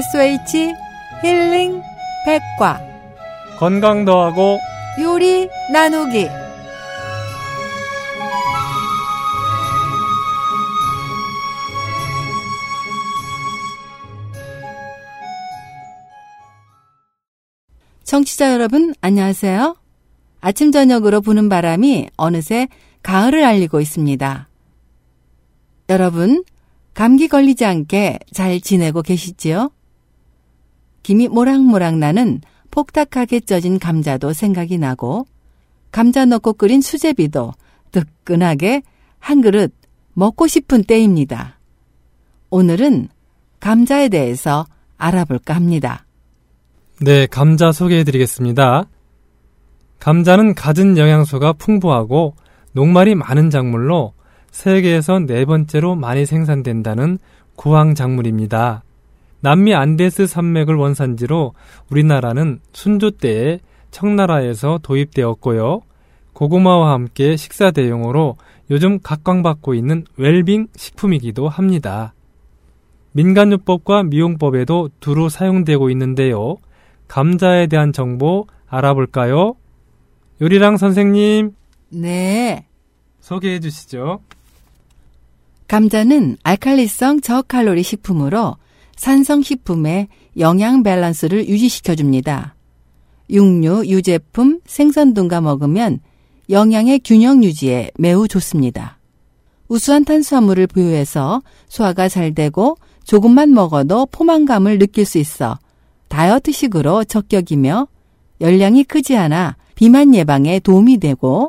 SH 힐링 백과 건강 더하고 요리 나누기 청취자 여러분 안녕하세요. 아침 저녁으로 부는 바람이 어느새 가을을 알리고 있습니다. 여러분 감기 걸리지 않게 잘 지내고 계시지요? 김이 모락모락 나는 폭닥하게 쪄진 감자도 생각이 나고 감자 넣고 끓인 수제비도 뜨끈하게 한 그릇 먹고 싶은 때입니다. 오늘은 감자에 대해서 알아볼까 합니다. 네, 감자 소개해 드리겠습니다. 감자는 갖은 영양소가 풍부하고 녹말이 많은 작물로 세계에서 네 번째로 많이 생산된다는 구황 작물입니다. 남미 안데스 산맥을 원산지로 우리나라는 순조 때에 청나라에서 도입되었고요. 고구마와 함께 식사 대용으로 요즘 각광받고 있는 웰빙 식품이기도 합니다. 민간요법과 미용법에도 두루 사용되고 있는데요. 감자에 대한 정보 알아볼까요? 요리랑 선생님. 네. 소개해 주시죠. 감자는 알칼리성 저칼로리 식품으로 산성식품의 영양 밸런스를 유지시켜줍니다. 육류, 유제품, 생선 등과 먹으면 영양의 균형 유지에 매우 좋습니다. 우수한 탄수화물을 보유해서 소화가 잘 되고 조금만 먹어도 포만감을 느낄 수 있어 다이어트식으로 적격이며 열량이 크지 않아 비만 예방에 도움이 되고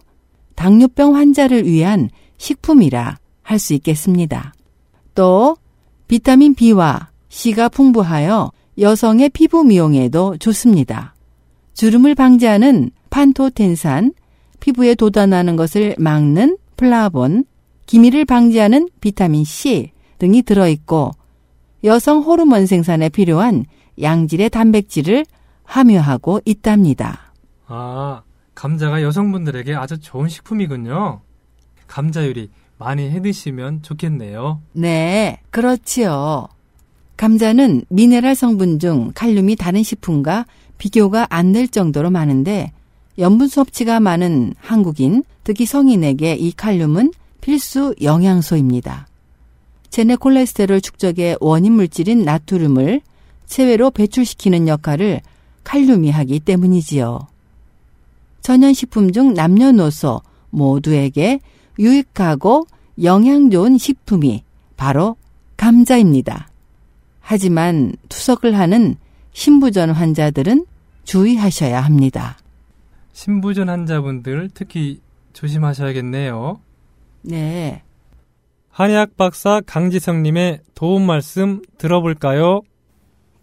당뇨병 환자를 위한 식품이라 할 수 있겠습니다. 또 비타민 B와 C가 풍부하여 여성의 피부 미용에도 좋습니다. 주름을 방지하는 판토텐산, 피부에 돋아나는 것을 막는 플라본, 기미를 방지하는 비타민 C 등이 들어있고 여성 호르몬 생산에 필요한 양질의 단백질을 함유하고 있답니다. 아, 감자가 여성분들에게 아주 좋은 식품이군요. 감자 요리 많이 해 드시면 좋겠네요. 네, 그렇지요. 감자는 미네랄 성분 중 칼륨이 다른 식품과 비교가 안 될 정도로 많은데 염분 섭취가 많은 한국인, 특히 성인에게 이 칼륨은 필수 영양소입니다. 체내 콜레스테롤 축적의 원인 물질인 나트륨을 체외로 배출시키는 역할을 칼륨이 하기 때문이지요. 천연식품 중 남녀노소 모두에게 유익하고 영양 좋은 식품이 바로 감자입니다. 하지만 투석을 하는 신부전 환자들은 주의하셔야 합니다. 신부전 환자분들 특히 조심하셔야겠네요. 네. 한의학 박사 강지성님의 도움 말씀 들어볼까요?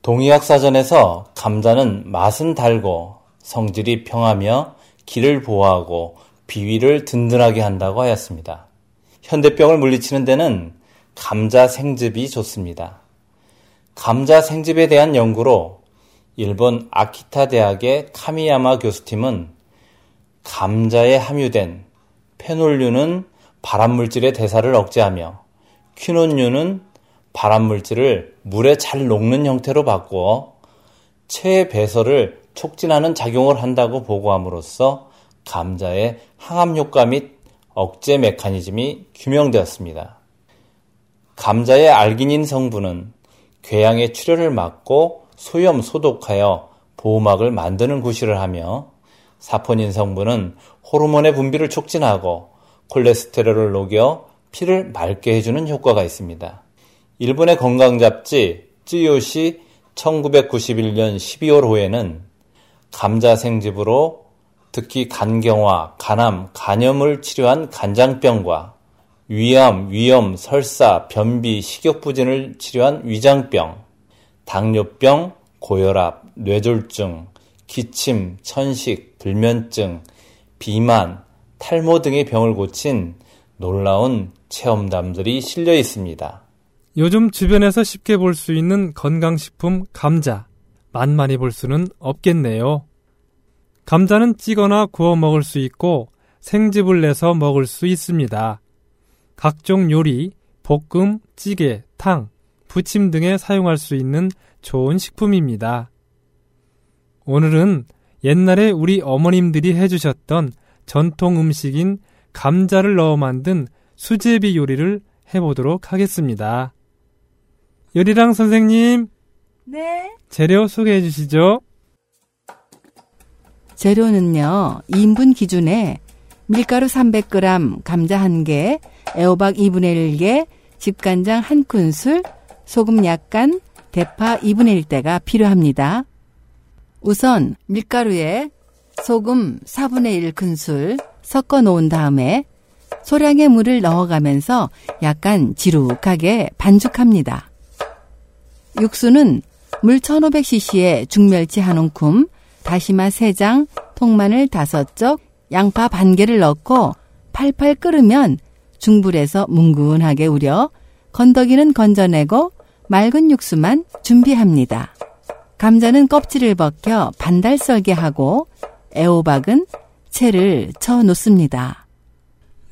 동의학 사전에서 감자는 맛은 달고 성질이 평하며 기를 보호하고 비위를 든든하게 한다고 하였습니다. 현대병을 물리치는 데는 감자 생즙이 좋습니다. 감자 생즙에 대한 연구로 일본 아키타 대학의 카미야마 교수팀은 감자에 함유된 페놀류는 발암물질의 대사를 억제하며 퀴논류는 발암물질을 물에 잘 녹는 형태로 바꾸어 체의 배설을 촉진하는 작용을 한다고 보고함으로써 감자의 항암 효과 및 억제 메커니즘이 규명되었습니다. 감자의 알기닌 성분은 궤양의 출혈을 막고 소염 소독하여 보호막을 만드는 구실을 하며 사포닌 성분은 호르몬의 분비를 촉진하고 콜레스테롤을 녹여 피를 맑게 해주는 효과가 있습니다. 일본의 건강 잡지 쯔요시 1991년 12월 호에는 감자 생즙으로 특히 간경화, 간암, 간염을 치료한 간장병과 위암, 위염, 설사, 변비, 식욕부진을 치료한 위장병, 당뇨병, 고혈압, 뇌졸중, 기침, 천식, 불면증, 비만, 탈모 등의 병을 고친 놀라운 체험담들이 실려 있습니다. 요즘 주변에서 쉽게 볼 수 있는 건강식품 감자. 만만히 볼 수는 없겠네요. 감자는 찌거나 구워 먹을 수 있고 생즙을 내서 먹을 수 있습니다. 각종 요리, 볶음, 찌개, 탕, 부침 등에 사용할 수 있는 좋은 식품입니다. 오늘은 옛날에 우리 어머님들이 해주셨던 전통 음식인 감자를 넣어 만든 수제비 요리를 해보도록 하겠습니다. 요리랑 선생님, 네. 재료 소개해 주시죠. 재료는요, 2인분 기준에 밀가루 300g, 감자 1개, 애호박 2분의 1개, 집간장 1큰술, 소금 약간, 대파 2분의 1대가 필요합니다. 우선 밀가루에 소금 4분의 1큰술 섞어 놓은 다음에 소량의 물을 넣어가면서 약간 지룩하게 반죽합니다. 육수는 물 1500cc에 중멸치 한 움큼, 다시마 3장, 통마늘 5쪽, 양파 반 개를 넣고 팔팔 끓으면 중불에서 뭉근하게 우려 건더기는 건져내고 맑은 육수만 준비합니다. 감자는 껍질을 벗겨 반달 썰게 하고 애호박은 채를 쳐 놓습니다.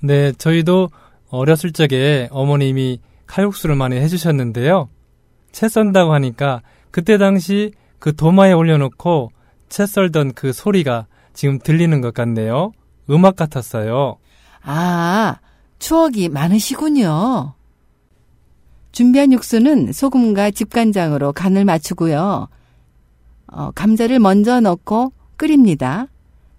네, 저희도 어렸을 적에 어머님이 칼국수를 많이 해주셨는데요. 채 썬다고 하니까 그때 당시 그 도마에 올려놓고 채 썰던 그 소리가 지금 들리는 것 같네요. 음악 같았어요. 아, 추억이 많으시군요. 준비한 육수는 소금과 집간장으로 간을 맞추고요. 어, 감자를 먼저 넣고 끓입니다.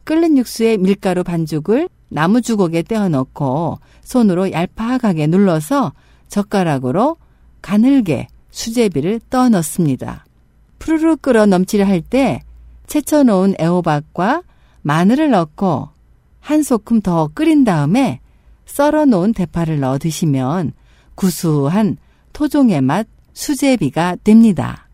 끓는 육수에 밀가루 반죽을 나무 주걱에 떼어 넣고 손으로 얄팍하게 눌러서 젓가락으로 가늘게 수제비를 떠 넣습니다. 푸르르 끓어 넘치려 할 때 채쳐 놓은 애호박과 마늘을 넣고 한 소끔 더 끓인 다음에 썰어 놓은 대파를 넣어 드시면 구수한 토종의 맛 수제비가 됩니다.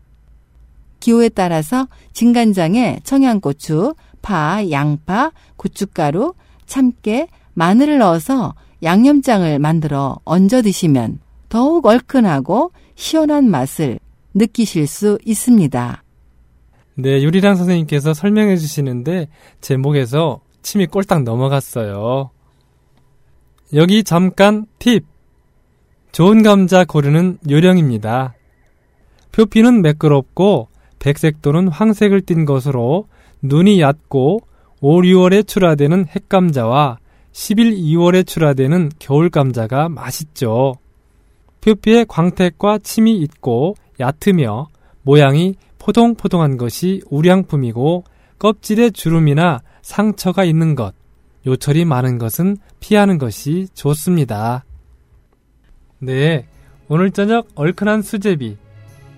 기호에 따라서 진간장에 청양고추, 파, 양파, 고춧가루, 참깨, 마늘을 넣어서 양념장을 만들어 얹어 드시면 더욱 얼큰하고 시원한 맛을 느끼실 수 있습니다. 네, 유리랑 선생님께서 설명해 주시는데 제 목에서 침이 꼴딱 넘어갔어요. 여기 잠깐 팁! 좋은 감자 고르는 요령입니다. 표피는 매끄럽고 백색 또는 황색을 띤 것으로 눈이 얕고 5, 6월에 출하되는 핵감자와 11, 2월에 출하되는 겨울감자가 맛있죠. 표피에 광택과 침이 있고 얕으며 모양이 포동포동한 것이 우량품이고 껍질에 주름이나 상처가 있는 것, 요철이 많은 것은 피하는 것이 좋습니다. 네, 오늘 저녁 얼큰한 수제비,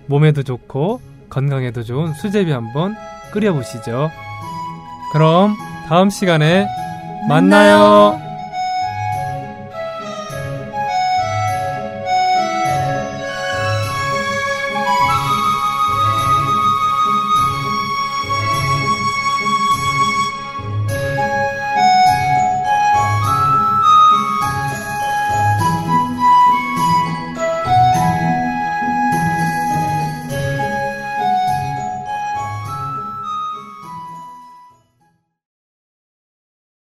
몸에도 좋고 건강에도 좋은 수제비 한번 끓여보시죠. 그럼 다음 시간에 만나요.